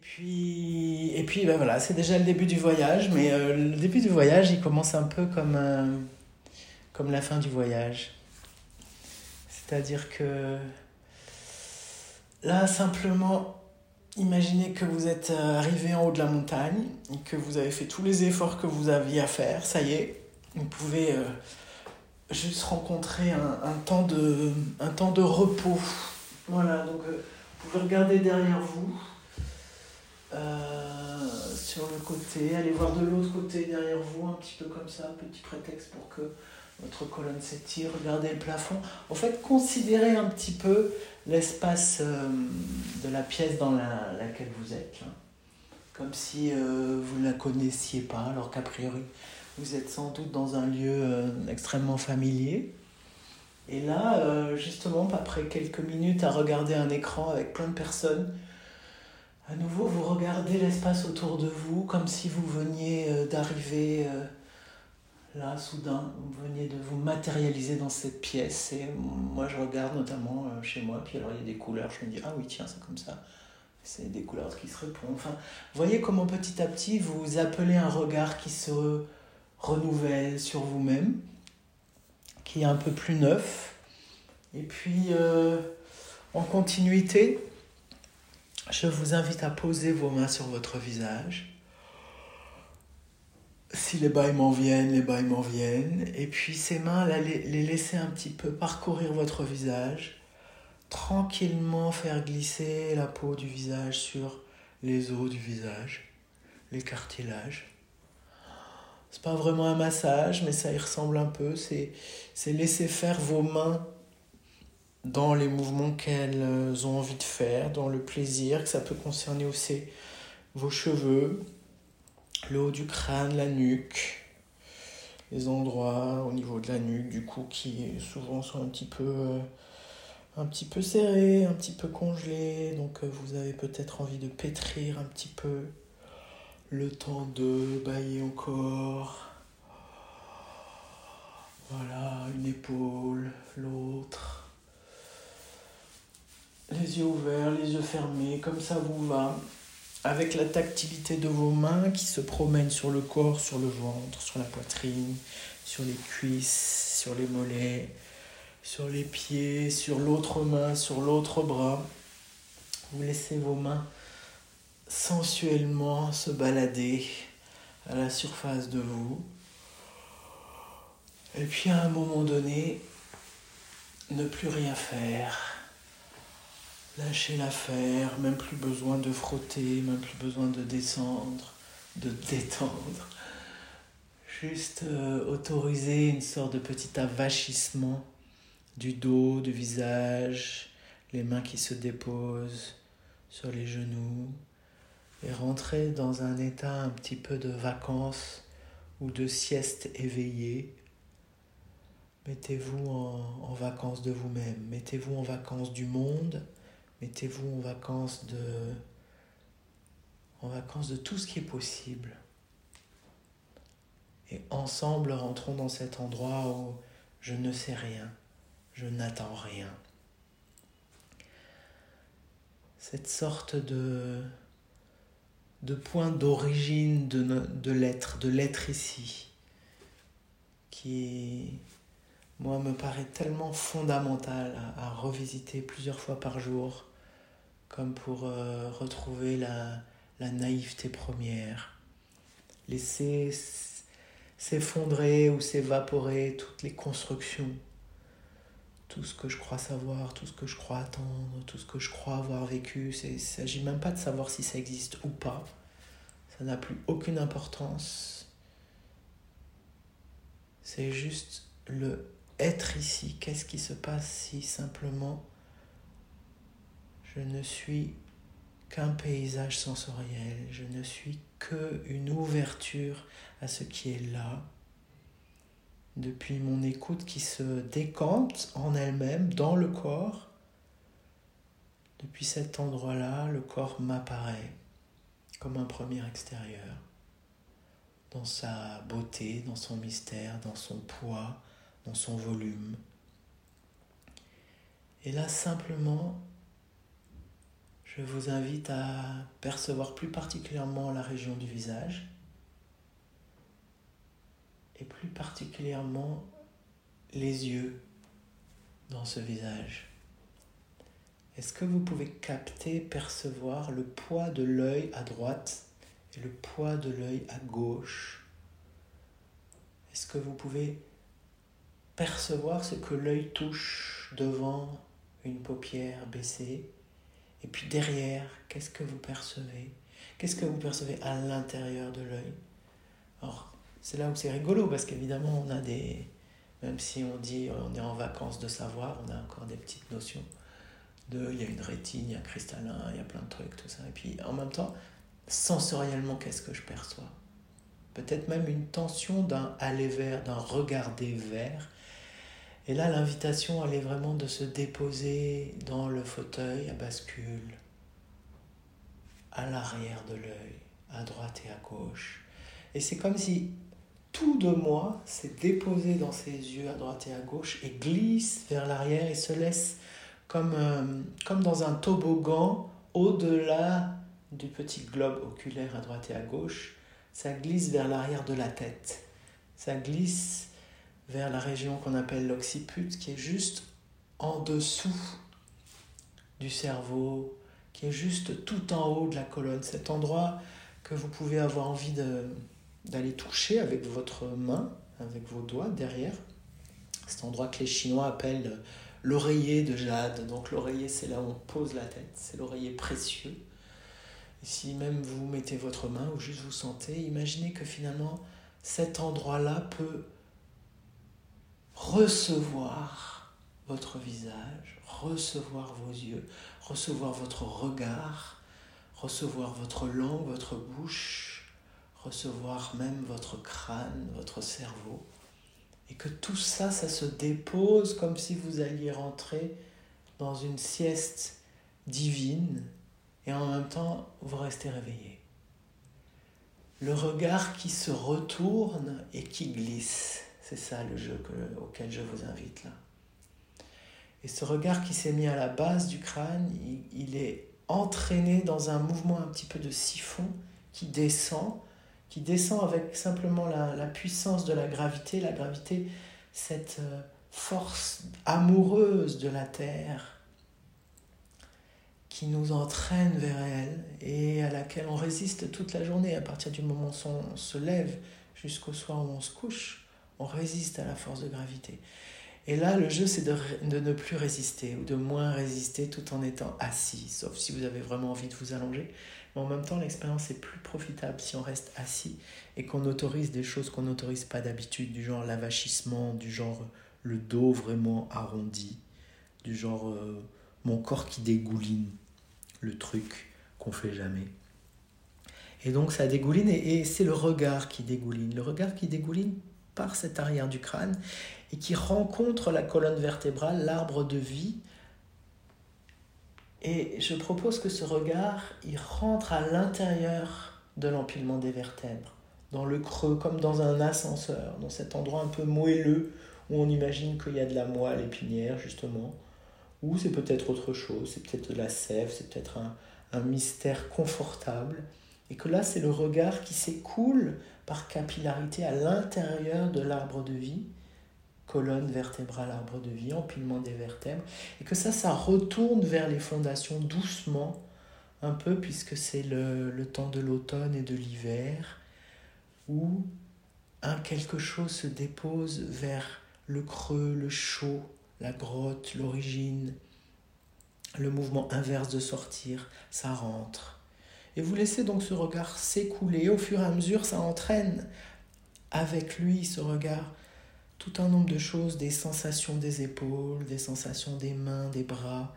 puis, et puis ben voilà, c'est déjà le début du voyage, mais euh, le début du voyage, il commence un peu comme, euh, comme la fin du voyage. C'est-à-dire que là, simplement, imaginez que vous êtes euh, arrivé en haut de la montagne, et que vous avez fait tous les efforts que vous aviez à faire, ça y est, vous pouvez juste rencontrer un, un, temps de, un temps de repos. Voilà, donc vous pouvez regarder derrière vous. Euh, sur le côté, allez voir de l'autre côté derrière vous, un petit peu comme ça, petit prétexte pour que votre colonne s'étire, regardez le plafond. En fait, considérez un petit peu l'espace euh, de la pièce dans la, laquelle vous êtes, comme si euh, vous ne la connaissiez pas, alors qu'a priori, vous êtes sans doute dans un lieu extrêmement familier. Et là, justement, après quelques minutes à regarder un écran avec plein de personnes, à nouveau, vous regardez l'espace autour de vous comme si vous veniez euh, d'arriver euh, là, soudain, vous veniez de vous matérialiser dans cette pièce. Et moi, je regarde notamment euh, chez moi, puis alors il y a des couleurs, je me dis, ah oui, tiens, c'est comme ça. C'est des couleurs qui se répondent. Enfin, voyez comment petit à petit vous appelez un regard qui se renouvelle sur vous-même, qui est un peu plus neuf. Et puis, en continuité, je vous invite à poser vos mains sur votre visage. Si les bâillements viennent, les bâillements viennent. Et puis ces mains, les laisser un petit peu parcourir votre visage. Tranquillement faire glisser la peau du visage sur les os du visage, les cartilages. C'est pas vraiment un massage, mais ça y ressemble un peu. C'est laisser faire vos mains dans les mouvements qu'elles ont envie de faire, dans le plaisir, que ça peut concerner aussi vos cheveux, le haut du crâne, la nuque, les endroits au niveau de la nuque, du coup, qui souvent sont un petit peu, un petit peu serrés, un petit peu congelés. Donc euh, vous avez peut-être envie de pétrir un petit peu le temps de bailler encore. Voilà, une épaule, l'autre les yeux ouverts, les yeux fermés, comme ça vous va, avec la tactilité de vos mains qui se promènent sur le corps, sur le ventre, sur la poitrine, sur les cuisses, sur les mollets, sur les pieds, sur l'autre main, sur l'autre bras. Vous laissez vos mains sensuellement se balader à la surface de vous. Et puis à un moment donné, ne plus rien faire Lâchez l'affaire, même plus besoin de frotter, même plus besoin de descendre, de détendre. Juste euh, autoriser une sorte de petit avachissement du dos, du visage, les mains qui se déposent sur les genoux et rentrer dans un état un petit peu de vacances ou de sieste éveillée. Mettez-vous en vacances de vous-même, mettez-vous en vacances du monde Mettez-vous en vacances de en vacances de tout ce qui est possible. Et ensemble, rentrons dans cet endroit où je ne sais rien, je n'attends rien. Cette sorte de, de point d'origine de, de l'être, de l'être ici, qui, moi, me paraît tellement fondamental à revisiter plusieurs fois par jour comme pour euh, retrouver la, la naïveté première. Laisser s'effondrer ou s'évaporer toutes les constructions, tout ce que je crois savoir, tout ce que je crois attendre, tout ce que je crois avoir vécu. Il ne s'agit même pas de savoir si ça existe ou pas. Ça n'a plus aucune importance. C'est juste le être ici. Qu'est-ce qui se passe si simplement je ne suis qu'un paysage sensoriel, je ne suis que une ouverture à ce qui est là. Depuis mon écoute qui se décante en elle-même dans le corps, depuis cet endroit-là, le corps m'apparaît comme un premier extérieur, dans sa beauté, dans son mystère, dans son poids, dans son volume. Et là, simplement, je vous invite à percevoir plus particulièrement la région du visage et plus particulièrement les yeux dans ce visage. Est-ce que vous pouvez capter, percevoir le poids de l'œil à droite et le poids de l'œil à gauche? Est-ce que vous pouvez percevoir ce que l'œil touche devant une paupière baissée? Et puis derrière, qu'est-ce que vous percevez? Qu'est-ce que vous percevez à l'intérieur de l'œil? Alors, c'est là où c'est rigolo parce qu'évidemment, on a des. Même si on dit on est en vacances de savoir, on a encore des petites notions de. Il y a une rétine, il y a un cristallin, il y a plein de trucs, tout ça. Et puis en même temps, sensoriellement, qu'est-ce que je perçois? Peut-être même une tension d'un aller vers, d'un regarder vers. Et là, l'invitation, elle est vraiment de se déposer dans le fauteuil à bascule, à l'arrière de l'œil, à droite et à gauche. Et c'est comme si tout de moi s'est déposé dans ses yeux à droite et à gauche et glisse vers l'arrière et se laisse comme, euh, comme dans un toboggan au-delà du petit globe oculaire à droite et à gauche. Ça glisse vers l'arrière de la tête. Ça glisse vers la région qu'on appelle l'occiput, qui est juste en dessous du cerveau, qui est juste tout en haut de la colonne. Cet endroit que vous pouvez avoir envie d'aller toucher avec votre main, avec vos doigts derrière. Cet endroit que les Chinois appellent l'oreiller de jade. Donc l'oreiller, c'est là où on pose la tête, c'est l'oreiller précieux. Et si même vous mettez votre main ou juste vous sentez, imaginez que finalement cet endroit-là peut recevoir votre visage, recevoir vos yeux, recevoir votre regard, recevoir votre langue, votre bouche, recevoir même votre crâne, votre cerveau, et que tout ça, ça se dépose comme si vous alliez rentrer dans une sieste divine, et en même temps, vous restez réveillé. Le regard qui se retourne et qui glisse, c'est ça le jeu auquel je vous invite là. Et ce regard qui s'est mis à la base du crâne, il est entraîné dans un mouvement un petit peu de siphon qui descend qui descend avec simplement la, puissance de la gravité. La gravité, cette euh, force amoureuse de la Terre qui nous entraîne vers elle et à laquelle on résiste toute la journée. À partir du moment où on se lève jusqu'au soir où on se couche, on résiste à la force de gravité. Et là, le jeu, c'est de, ne plus résister ou de moins résister tout en étant assis, sauf si vous avez vraiment envie de vous allonger. Mais en même temps, l'expérience est plus profitable si on reste assis et qu'on autorise des choses qu'on n'autorise pas d'habitude, du genre l'avachissement, du genre le dos vraiment arrondi, du genre euh, mon corps qui dégouline, le truc qu'on fait jamais. Et donc ça dégouline et c'est le regard qui dégouline. Le regard qui dégouline par cet arrière du crâne et qui rencontre la colonne vertébrale, l'arbre de vie, et je propose que ce regard, il rentre à l'intérieur de l'empilement des vertèbres, dans le creux, comme dans un ascenseur, dans cet endroit un peu moelleux où on imagine qu'il y a de la moelle épinière, justement, ou c'est peut-être autre chose, c'est peut-être de la sève, c'est peut-être un, un mystère confortable, et que là, c'est le regard qui s'écoule capillarité à l'intérieur de l'arbre de vie, colonne vertébrale, arbre de vie, empilement des vertèbres, et que ça, ça retourne vers les fondations doucement, un peu, puisque c'est le, le temps de l'automne et de l'hiver, où un quelque chose se dépose vers le creux, le chaud, la grotte, l'origine, le mouvement inverse de sortir, ça rentre. Et vous laissez donc ce regard s'écouler, au fur et à mesure, ça entraîne avec lui ce regard tout un nombre de choses, des sensations des épaules, des sensations des mains, des bras,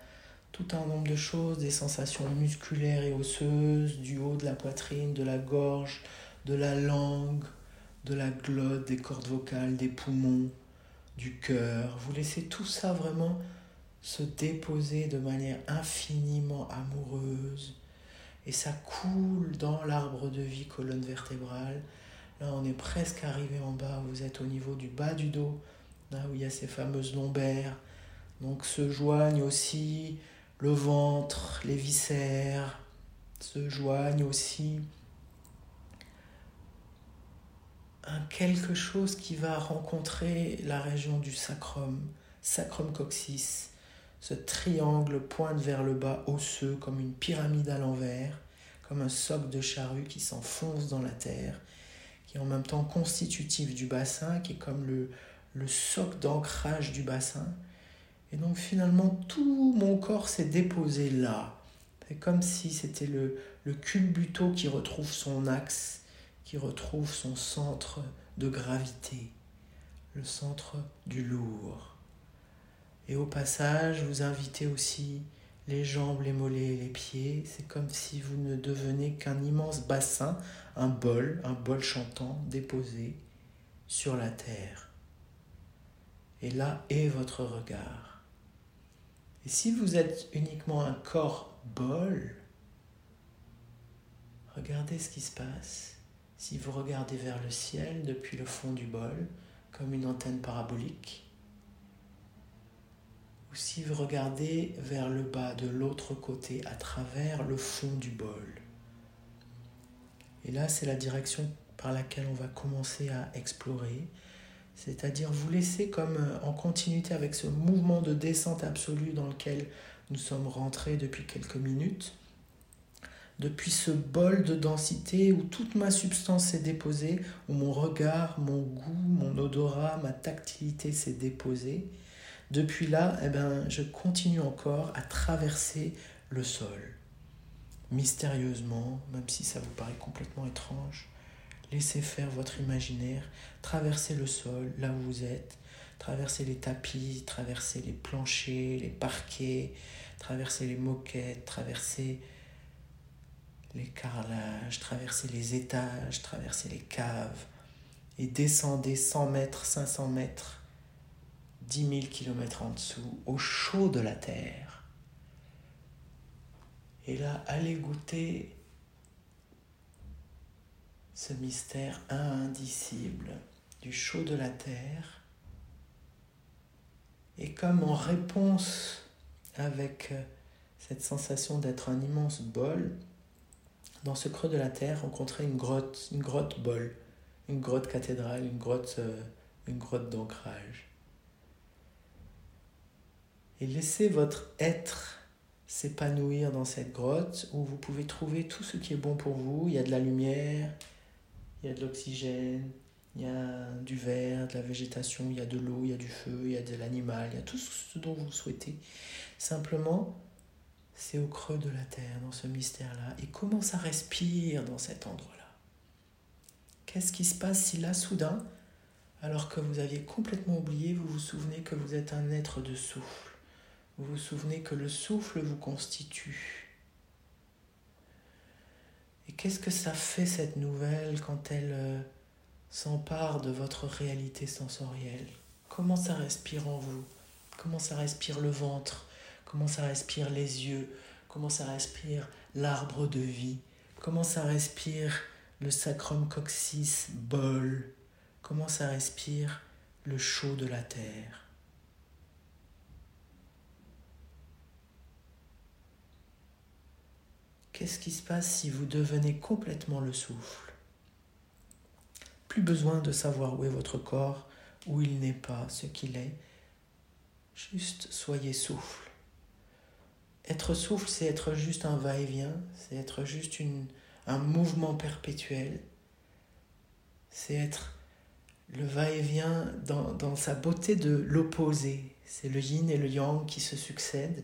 tout un nombre de choses, des sensations musculaires et osseuses, du haut de la poitrine, de la gorge, de la langue, de la glotte, des cordes vocales, des poumons, du cœur. Vous laissez tout ça vraiment se déposer de manière infiniment amoureuse. Et ça coule dans l'arbre de vie colonne vertébrale Là, on est presque arrivé en bas, vous êtes au niveau du bas du dos, là où il y a ces fameuses lombaires. Donc se joignent aussi le ventre, les viscères se joignent aussi. Un quelque chose qui va rencontrer la région du sacrum, sacrum coccyx. Ce triangle pointe vers le bas osseux comme une pyramide à l'envers, comme un socle de charrue qui s'enfonce dans la terre, qui est en même temps constitutif du bassin, qui est comme le, le socle d'ancrage du bassin. Et donc finalement, tout mon corps s'est déposé là. C'est comme si c'était le, le culbuto qui retrouve son axe, qui retrouve son centre de gravité, le centre du lourd. Et au passage, vous invitez aussi les jambes, les mollets et les pieds. C'est comme si vous ne devenez qu'un immense bassin, un bol, un bol chantant déposé sur la terre. Et là est votre regard. Et si vous êtes uniquement un corps bol, regardez ce qui se passe. Si vous regardez vers le ciel depuis le fond du bol, comme une antenne parabolique, ou si vous regardez vers le bas de l'autre côté à travers le fond du bol. Et là, c'est la direction par laquelle on va commencer à explorer c'est-à-dire vous laisser comme euh, en continuité avec ce mouvement de descente absolue dans lequel nous sommes rentrés depuis quelques minutes, depuis ce bol de densité où toute ma substance s'est déposée, où mon regard, mon goût, mon odorat, ma tactilité s'est déposée. Depuis là, eh ben, je continue encore à traverser le sol, mystérieusement, même si ça vous paraît complètement étrange. Laissez faire votre imaginaire, traversez le sol là où vous êtes, traversez les tapis, traversez les planchers, les parquets, traversez les moquettes, traversez les carrelages, traversez les étages, traversez les caves et descendez 100 mètres, 500 mètres, 10 000 kilomètres en dessous, au chaud de la terre. Et là, allez goûter ce mystère indicible du chaud de la terre. Et comme en réponse avec euh, cette sensation d'être un immense bol, dans ce creux de la terre, rencontrer une grotte, une grotte bol, une grotte cathédrale, une grotte, euh, une grotte d'ancrage. Et laissez votre être s'épanouir dans cette grotte où vous pouvez trouver tout ce qui est bon pour vous. Il y a de la lumière, il y a de l'oxygène, il y a du verre, de la végétation, il y a de l'eau, il y a du feu, il y a de l'animal, il y a tout ce dont vous souhaitez. Simplement, c'est au creux de la terre, dans ce mystère-là. Et comment ça respire dans cet endroit-là? Qu'est-ce qui se passe si là, soudain, alors que vous aviez complètement oublié, vous vous souvenez que vous êtes un être de souffle? Vous vous souvenez que le souffle vous constitue. Et qu'est-ce que ça fait cette nouvelle quand elle euh, s'empare de votre réalité sensorielle? Comment ça respire en vous? Comment ça respire le ventre? Comment ça respire les yeux? Comment ça respire l'arbre de vie? Comment ça respire le sacrum coccyx bol? Comment ça respire le chaud de la terre? Qu'est-ce qui se passe si vous devenez complètement le souffle? Plus besoin de savoir où est votre corps, où il n'est pas, ce qu'il est. Juste soyez souffle. Être souffle, c'est être juste un va-et-vient, c'est être juste un mouvement perpétuel, c'est être le va-et-vient dans sa beauté de l'opposé. C'est le yin et le yang qui se succèdent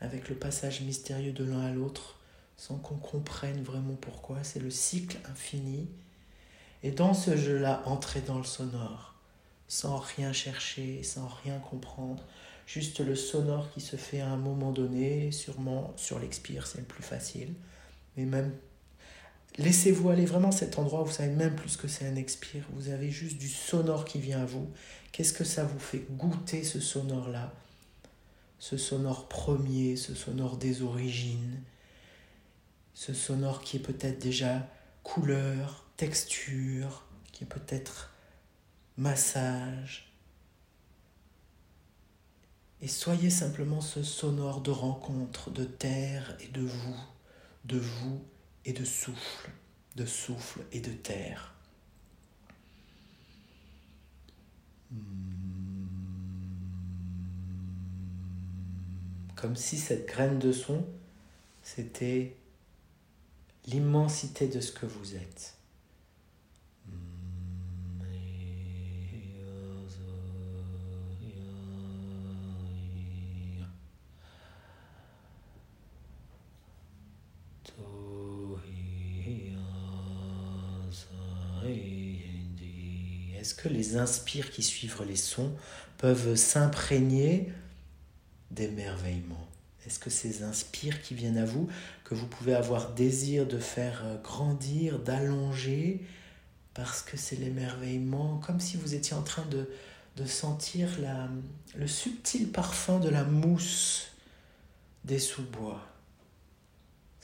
avec le passage mystérieux de l'un à l'autre sans qu'on comprenne vraiment pourquoi. C'est le cycle infini. Et dans ce jeu-là, entrer dans le sonore, sans rien chercher, sans rien comprendre, juste le sonore qui se fait à un moment donné, sûrement sur l'expire, c'est le plus facile. Mais même, laissez-vous aller vraiment cet endroit où vous savez même plus que c'est un expire. Vous avez juste du sonore qui vient à vous. Qu'est-ce que ça vous fait goûter ce sonore-là? Ce sonore premier, ce sonore des origines ce sonore qui est peut-être déjà couleur, texture, qui est peut-être massage. Et soyez simplement ce sonore de rencontre de terre et de vous, de vous et de souffle, de souffle et de terre. Comme si cette graine de son, c'était l'immensité de ce que vous êtes. Est-ce que les inspires qui suivent les sons peuvent s'imprégner d'émerveillement? Est-ce que ces inspires qui viennent à vous, que vous pouvez avoir désir de faire euh, grandir, d'allonger, parce que c'est l'émerveillement, comme si vous étiez en train de, sentir le subtil parfum de la mousse des sous-bois?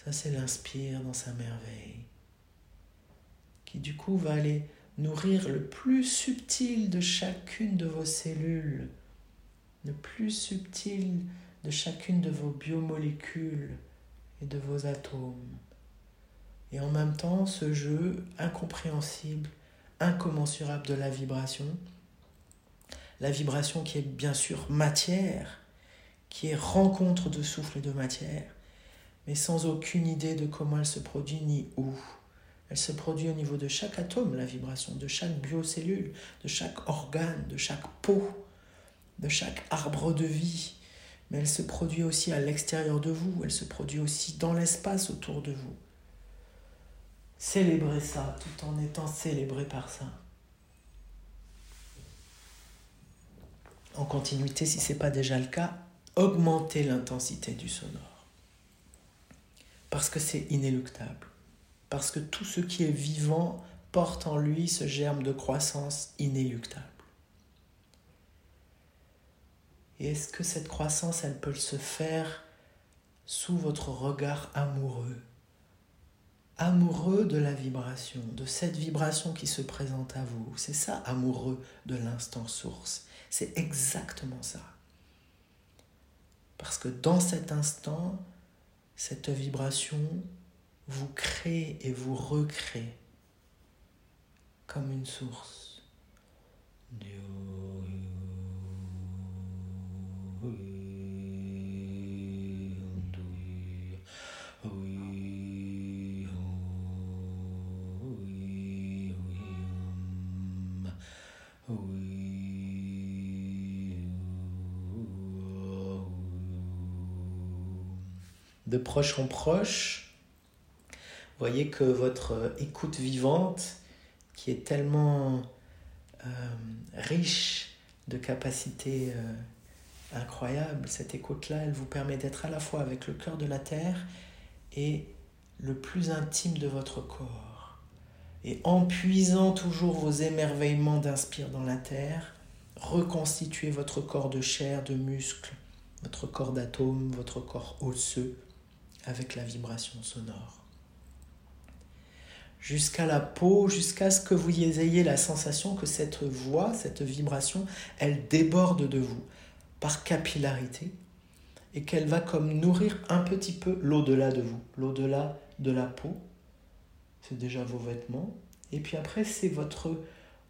Ça, c'est l'inspire dans sa merveille, qui du coup va aller nourrir le plus subtil de chacune de vos cellules, le plus subtil de chacune de vos biomolécules et de vos atomes. Et en même temps, ce jeu incompréhensible, incommensurable de la vibration, la vibration qui est bien sûr matière, qui est rencontre de souffle et de matière, mais sans aucune idée de comment elle se produit ni où. Elle se produit au niveau de chaque atome, la vibration, de chaque biocellule, de chaque organe, de chaque peau, de chaque arbre de vie. Mais elle se produit aussi à l'extérieur de vous, elle se produit aussi dans l'espace autour de vous. Célébrez ça tout en étant célébré par ça. En continuité, si ce n'est pas déjà le cas, augmentez l'intensité du sonore. Parce que c'est inéluctable parce que tout ce qui est vivant porte en lui ce germe de croissance inéluctable. Et est-ce que cette croissance, elle peut se faire sous votre regard amoureux? Amoureux de la vibration, de cette vibration qui se présente à vous. C'est ça, amoureux de l'instant source. C'est exactement ça. Parce que dans cet instant, cette vibration vous créez et vous recréez comme une source. De proche en proche, voyez que votre euh, écoute vivante, qui est tellement euh, riche de capacités euh, incroyables, cette écoute-là, elle vous permet d'être à la fois avec le cœur de la terre et le plus intime de votre corps. Et en puisant toujours vos émerveillements d'inspire dans la terre, reconstituez votre corps de chair, de muscles, votre corps d'atomes, votre corps osseux avec la vibration sonore jusqu'à la peau, jusqu'à ce que vous ayez la sensation que cette voix, cette vibration, elle déborde de vous par capillarité et qu'elle va comme nourrir un petit peu l'au-delà de vous, l'au-delà de la peau. C'est déjà vos vêtements. Et puis après, c'est votre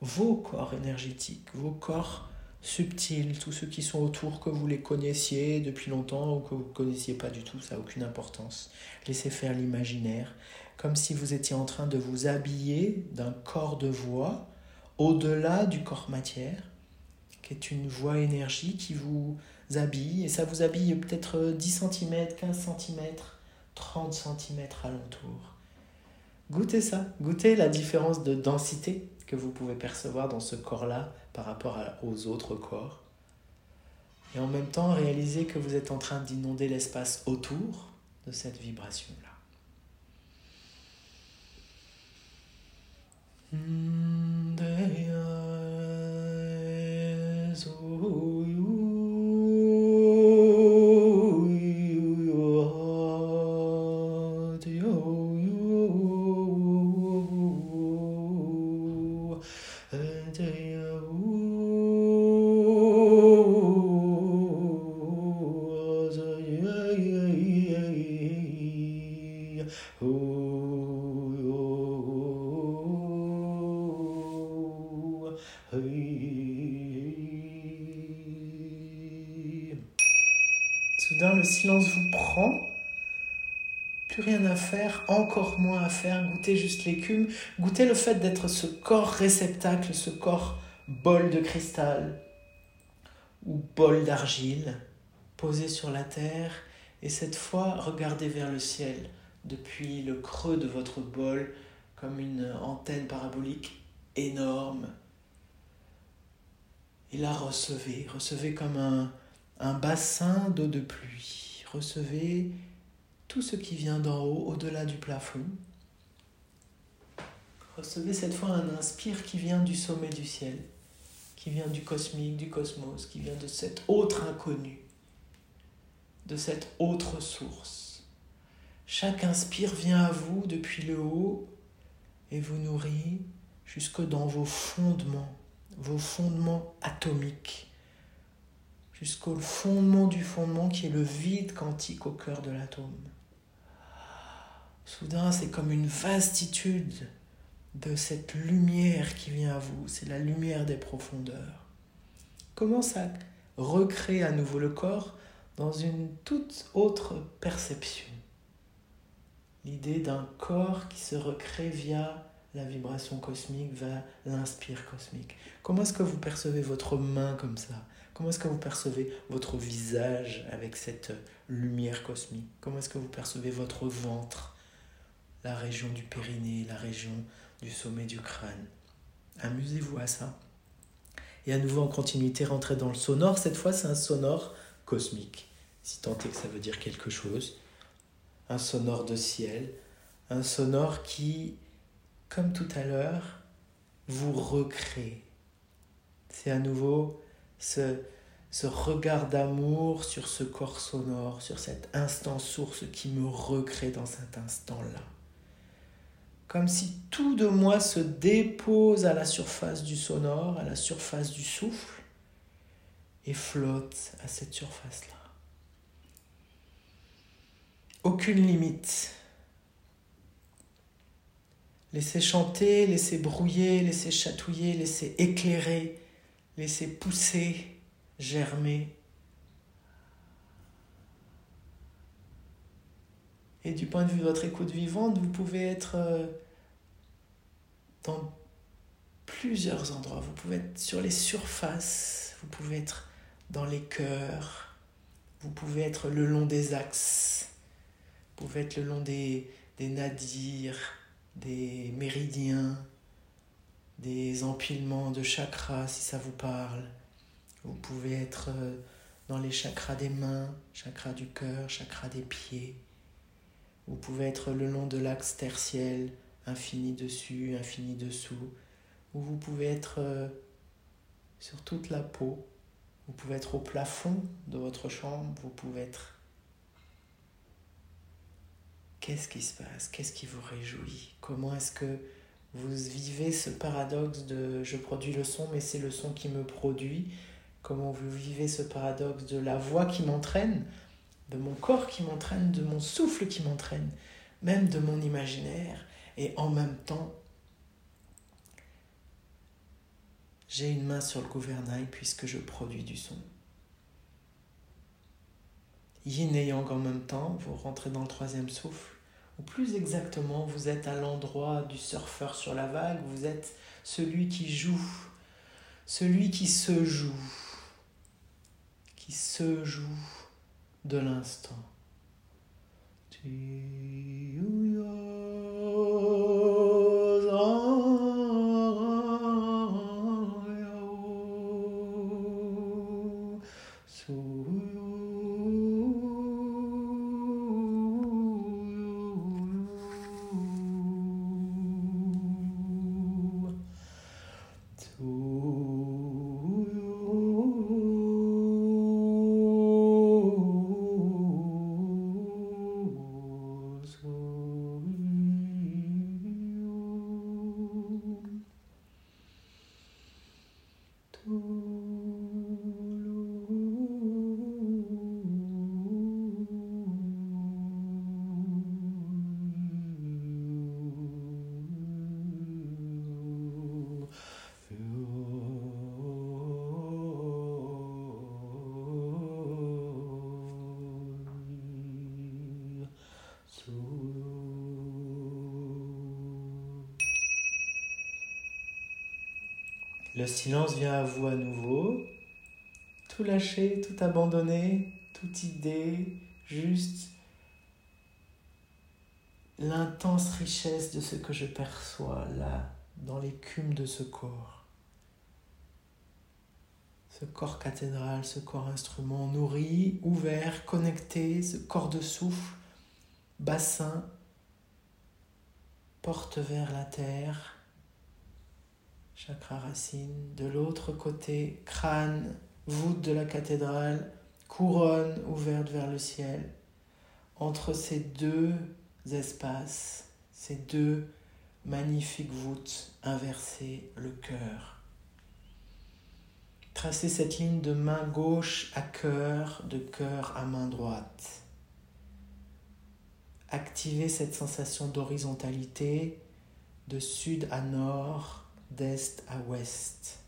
vos corps énergétiques, vos corps subtils, tous ceux qui sont autour, que vous les connaissiez depuis longtemps ou que vous ne connaissiez pas du tout, ça n'a aucune importance. Laissez faire l'imaginaire comme si vous étiez en train de vous habiller d'un corps de voix au-delà du corps matière, qui est une voix énergie qui vous habille, et ça vous habille peut-être 10 cm, 15 cm, 30 cm alentour. Goûtez ça, goûtez la différence de densité que vous pouvez percevoir dans ce corps-là par rapport aux autres corps. Et en même temps, réalisez que vous êtes en train d'inonder l'espace autour de cette vibration-là. Encore moins à faire. Goûtez juste l'écume. Goûtez le fait d'être ce corps réceptacle, ce corps bol de cristal ou bol d'argile posé sur la terre. Et cette fois, regardez vers le ciel depuis le creux de votre bol comme une antenne parabolique énorme. Et là, recevez, recevez comme un, un bassin d'eau de pluie. Recevez tout ce qui vient d'en haut, au-delà du plafond. Recevez cette fois un inspire qui vient du sommet du ciel, qui vient du cosmique, du cosmos, qui vient de cet autre inconnu, de cette autre source. Chaque inspire vient à vous depuis le haut et vous nourrit jusque dans vos fondements, vos fondements atomiques, jusqu'au fondement du fondement qui est le vide quantique au cœur de l'atome. Soudain, c'est comme une vastitude de cette lumière qui vient à vous, c'est la lumière des profondeurs. Commence à recréer à nouveau le corps dans une toute autre perception? L'idée d'un corps qui se recrée via la vibration cosmique, via l'inspire cosmique. Comment est-ce que vous percevez votre main comme ça? Comment est-ce que vous percevez votre visage avec cette lumière cosmique? Comment est-ce que vous percevez votre ventre, la région du périnée, la région du sommet du crâne Amusez-vous à ça. Et à nouveau en continuité, rentrez dans le sonore. Cette fois, c'est un sonore cosmique, si tant est que ça veut dire quelque chose. Un sonore de ciel, un sonore qui, comme tout à l'heure, vous recrée. C'est à nouveau ce, ce regard d'amour sur ce corps sonore, sur cet instant source qui me recrée dans cet instant-là. Comme si tout de moi se dépose à la surface du sonore, à la surface du souffle, et flotte à cette surface-là. Aucune limite. Laissez chanter, laissez brouiller, laissez chatouiller, laissez éclairer Laissez pousser, germer. Et du point de vue de votre écoute vivante, vous pouvez être euh, dans plusieurs endroits. Vous pouvez être sur les surfaces, vous pouvez être dans les cœurs, vous pouvez être le long des axes, vous pouvez être le long des, des nadirs, des méridiens, des empilements de chakras si ça vous parle. Vous pouvez être euh, dans les chakras des mains, chakras du cœur, chakras des pieds. Vous pouvez être le long de l'axe tertiel, infini dessus, infini dessous. Ou vous pouvez être euh, sur toute la peau. Vous pouvez être au plafond de votre chambre. Vous pouvez être... Qu'est-ce qui se passe? Qu'est-ce qui vous réjouit? Comment est-ce que vous vivez ce paradoxe de je produis le son, mais c'est le son qui me produit? Comment vous vivez ce paradoxe de la voix qui m'entraîne, de mon corps qui m'entraîne, de mon souffle qui m'entraîne, même de mon imaginaire? Et en même temps, j'ai une main sur le gouvernail puisque je produis du son. Yin et yang en même temps, vous rentrez dans le troisième souffle ou plus exactement, vous êtes à l'endroit du surfeur sur la vague, vous êtes celui qui joue, celui qui se joue, qui se joue de l'instant. Le silence vient à vous à nouveau. Tout lâcher, tout abandonner, toute idée, juste l'intense richesse de ce que je perçois là, dans l'écume de ce corps. Ce corps cathédral, ce corps instrument nourri, ouvert, connecté, ce corps de souffle, bassin, porte vers la terre, chakra racine. De l'autre côté, crâne, voûte de la cathédrale, couronne ouverte vers le ciel. Entre ces deux espaces, ces deux magnifiques voûtes inversées, le cœur. Tracez cette ligne de main gauche à cœur, de cœur à main droite. Activez cette sensation d'horizontalité de sud à nord, d'est à ouest.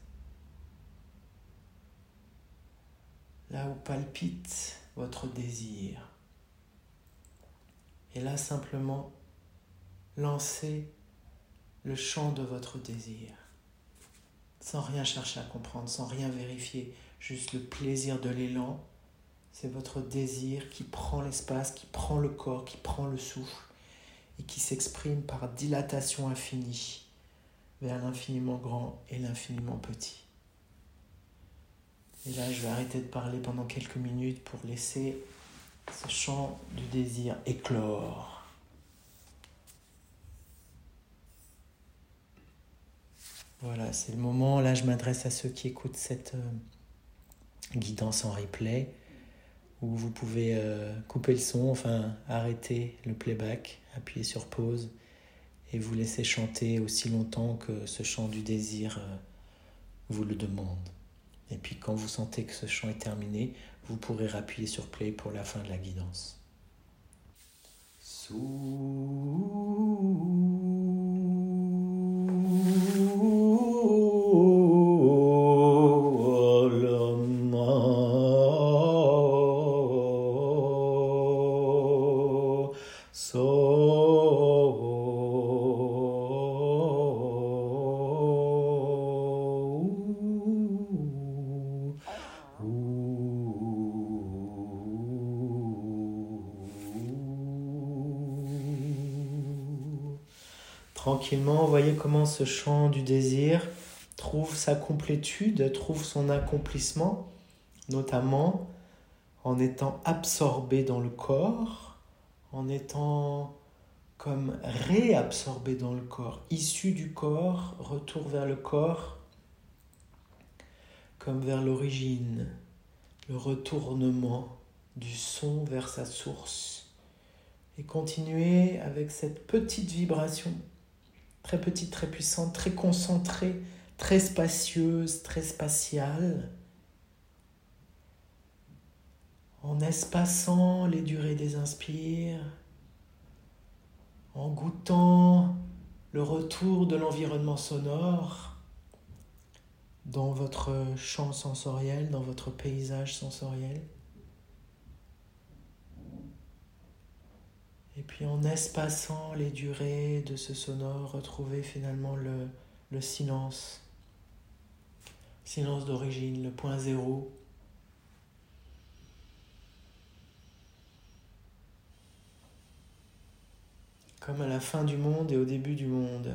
Là où palpite votre désir. Et là, simplement, lancez le chant de votre désir, sans rien chercher à comprendre, sans rien vérifier, juste le plaisir de l'élan. C'est votre désir qui prend l'espace, qui prend le corps, qui prend le souffle et qui s'exprime par dilatation infinie vers l'infiniment grand et l'infiniment petit. Et là, je vais arrêter de parler pendant quelques minutes pour laisser ce chant du désir éclore. Voilà, c'est le moment. Là, je m'adresse à ceux qui écoutent cette euh, guidance en replay, où vous pouvez euh, couper le son, enfin arrêter le playback, appuyer sur pause et vous laisser chanter aussi longtemps que ce chant du désir euh, vous le demande. Et puis quand vous sentez que ce chant est terminé, vous pourrez appuyer sur play pour la fin de la guidance. Tranquillement, voyez comment ce chant du désir trouve sa complétude, trouve son accomplissement, notamment en étant absorbé dans le corps, en étant comme réabsorbé dans le corps, issu du corps, retour vers le corps, comme vers l'origine, le retournement du son vers sa source, et continuer avec cette petite vibration très petite, très puissante, très concentrée, très spacieuse, très spatiale, en espaçant les durées des inspires, en goûtant le retour de l'environnement sonore dans votre champ sensoriel, dans votre paysage sensoriel. Et puis en espaçant les durées de ce sonore, retrouver finalement le, le silence. Silence d'origine, le point zéro. Comme à la fin du monde et au début du monde.